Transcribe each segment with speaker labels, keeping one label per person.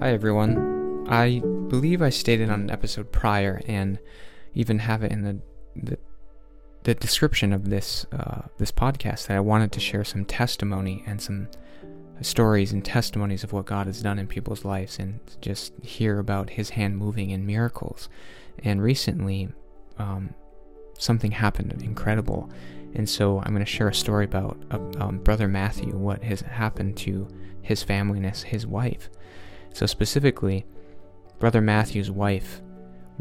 Speaker 1: Hi, everyone. I believe I stated on an episode prior, and even have it in the the, the description of this uh, this podcast, that I wanted to share some testimony and some stories and testimonies of what God has done in people's lives, and just hear about His hand moving in miracles. And recently, um, something happened incredible, and so I'm going to share a story about uh, um, Brother Matthew, what has happened to his family and his wife. So, specifically, Brother Matthew's wife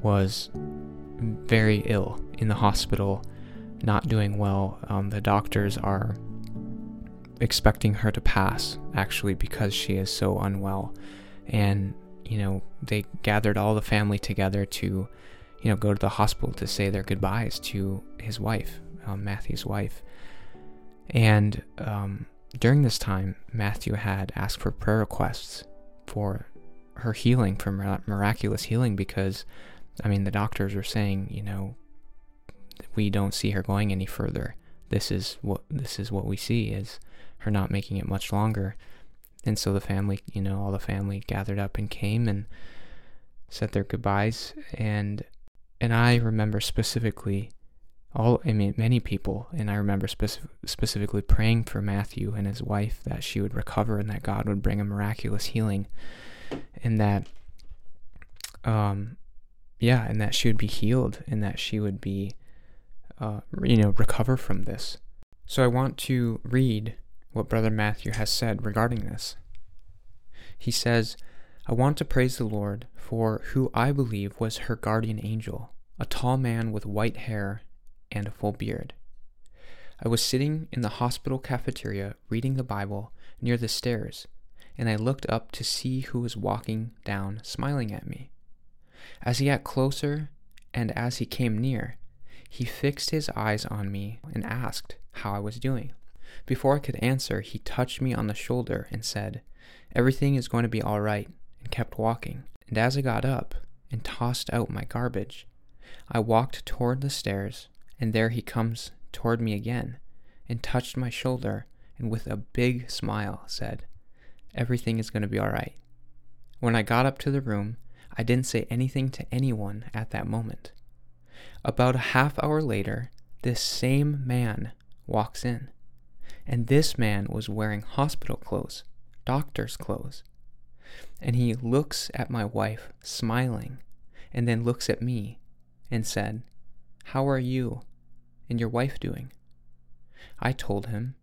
Speaker 1: was very ill in the hospital, not doing well. Um, the doctors are expecting her to pass, actually, because she is so unwell. And, you know, they gathered all the family together to, you know, go to the hospital to say their goodbyes to his wife, um, Matthew's wife. And um, during this time, Matthew had asked for prayer requests for her healing, for miraculous healing, because, I mean, the doctors were saying, you know, we don't see her going any further. This is what this is what we see is her not making it much longer. And so the family, you know, all the family gathered up and came and said their goodbyes. And and I remember specifically all I mean many people and I remember speci- specifically praying for Matthew and his wife that she would recover and that God would bring a miraculous healing and that um yeah and that she would be healed and that she would be uh, you know recover from this. So I want to read what brother Matthew has said regarding this. He says I want to praise the Lord for who I believe was her guardian angel a tall man with white hair and a full beard. I was sitting in the hospital cafeteria reading the Bible near the stairs, and I looked up to see who was walking down smiling at me. As he got closer and as he came near, he fixed his eyes on me and asked how I was doing. Before I could answer, he touched me on the shoulder and said, Everything is going to be all right, and kept walking. And as I got up and tossed out my garbage, I walked toward the stairs and there he comes toward me again, and touched my shoulder, and with a big smile said, Everything is going to be all right. When I got up to the room, I didn't say anything to anyone at that moment. About a half hour later, this same man walks in, and this man was wearing hospital clothes, doctor's clothes. And he looks at my wife, smiling, and then looks at me and said, How are you? And your wife doing? I told him.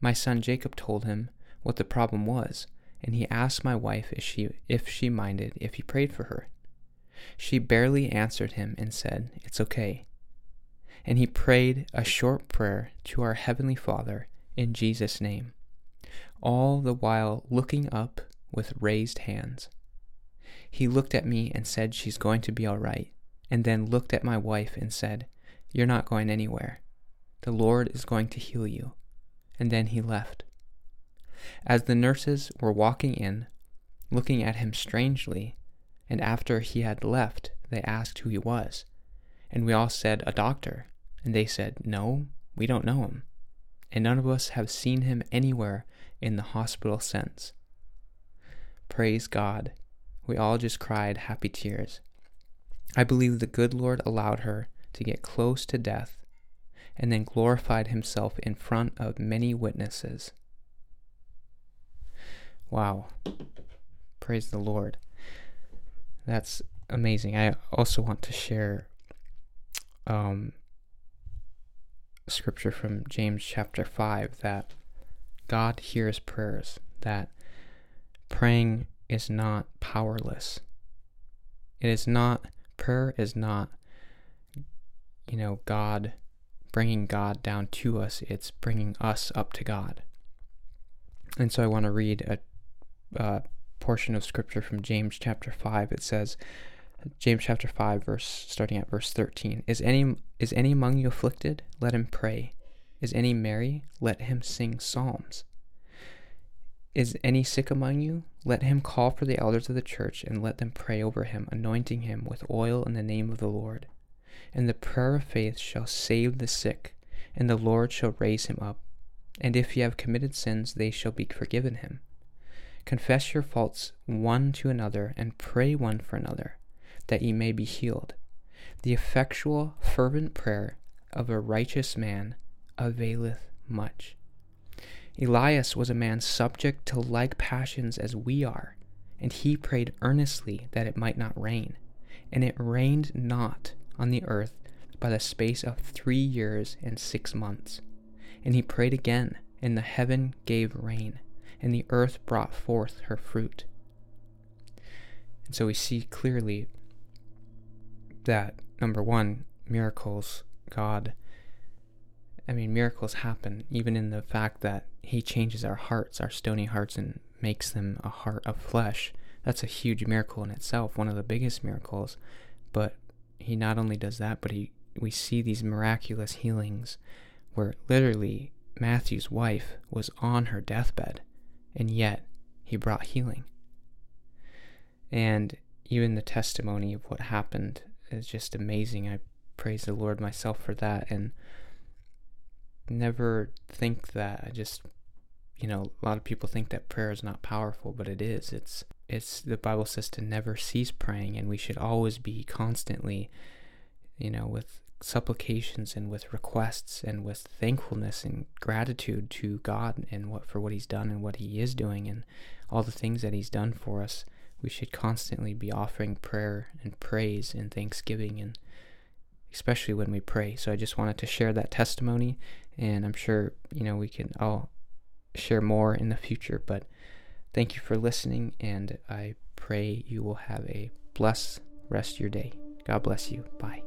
Speaker 1: My son Jacob told him what the problem was, and he asked my wife if she, if she minded if he prayed for her. She barely answered him and said, It's okay. And he prayed a short prayer to our Heavenly Father in Jesus' name, all the while looking up with raised hands. He looked at me and said, She's going to be all right, and then looked at my wife and said, you're not going anywhere. The Lord is going to heal you. And then he left. As the nurses were walking in, looking at him strangely, and after he had left, they asked who he was. And we all said, A doctor. And they said, No, we don't know him. And none of us have seen him anywhere in the hospital since. Praise God. We all just cried happy tears. I believe the good Lord allowed her to get close to death, and then glorified himself in front of many witnesses. Wow. Praise the Lord. That's amazing. I also want to share um, scripture from James chapter 5 that God hears prayers, that praying is not powerless. It is not, prayer is not you know, God, bringing God down to us, it's bringing us up to God. And so I want to read a uh, portion of scripture from James chapter 5. It says, James chapter 5 verse starting at verse 13 is any is any among you afflicted? Let him pray. Is any merry? Let him sing psalms. Is any sick among you? Let him call for the elders of the church and let them pray over him anointing him with oil in the name of the Lord and the prayer of faith shall save the sick, and the Lord shall raise him up. And if he have committed sins, they shall be forgiven him. Confess your faults one to another and pray one for another, that ye may be healed. The effectual, fervent prayer of a righteous man availeth much. Elias was a man subject to like passions as we are, and he prayed earnestly that it might not rain. And it rained not on the earth by the space of three years and six months. And he prayed again, and the heaven gave rain, and the earth brought forth her fruit. And so we see clearly that, number one, miracles, God, I mean, miracles happen even in the fact that He changes our hearts, our stony hearts, and makes them a heart of flesh. That's a huge miracle in itself, one of the biggest miracles. But He not only does that, but He we see these miraculous healings where literally Matthew's wife was on her deathbed, and yet he brought healing. And even the testimony of what happened is just amazing. I praise the Lord myself for that and never think that I just you know, a lot of people think that prayer is not powerful, but it is. It's it's the Bible says to never cease praying and we should always be constantly you know, with supplications and with requests and with thankfulness and gratitude to God and what for what he's done and what he is doing and all the things that he's done for us. We should constantly be offering prayer and praise and thanksgiving and especially when we pray. So i just wanted to share that testimony and i'm sure you know we can all share more in the future but thank you for listening and i pray you will have a blessed rest of your day. God bless you. Bye